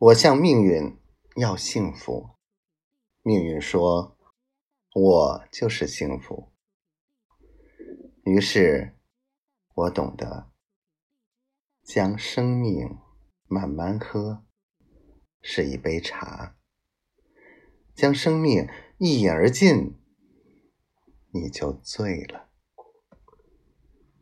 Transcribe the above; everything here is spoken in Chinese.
我向命运要幸福。命运说我就是幸福。于是我懂得将生命慢慢喝是一杯茶。将生命一饮而尽你就醉了。